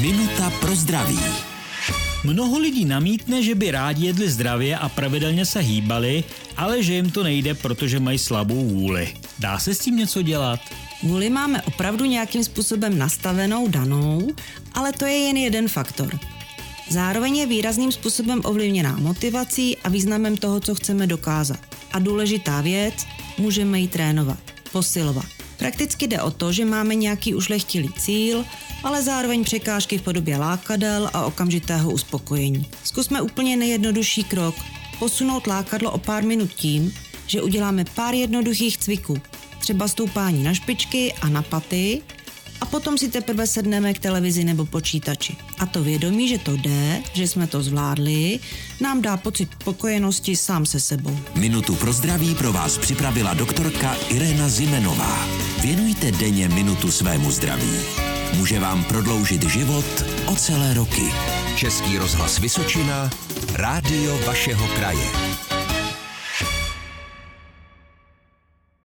Minuta pro zdraví. Mnoho lidí namítne, že by rádi jedli zdravě a pravidelně se hýbali, ale že jim to nejde, protože mají slabou vůli. Dá se s tím něco dělat? Vůli máme opravdu nějakým způsobem nastavenou, danou, ale to je jen jeden faktor. Zároveň je výrazným způsobem ovlivněná motivací a významem toho, co chceme dokázat. A důležitá věc, můžeme ji trénovat, posilovat. Prakticky jde o to, že máme nějaký ušlechtilý cíl, ale zároveň překážky v podobě lákadel a okamžitého uspokojení. Zkusme úplně nejjednodušší krok. Posunout lákadlo o pár minut tím, že uděláme pár jednoduchých cviků. Třeba stoupání na špičky a na paty a potom si teprve sedneme k televizi nebo počítači. A to vědomí, že to jde, že jsme to zvládli, nám dá pocit pokojenosti sám se sebou. Minutu pro zdraví pro vás připravila doktorka Irena Zimenová. Věnujte denně minutu svému zdraví. Může vám prodloužit život o celé roky. Český rozhlas Vysočina, rádio vašeho kraje.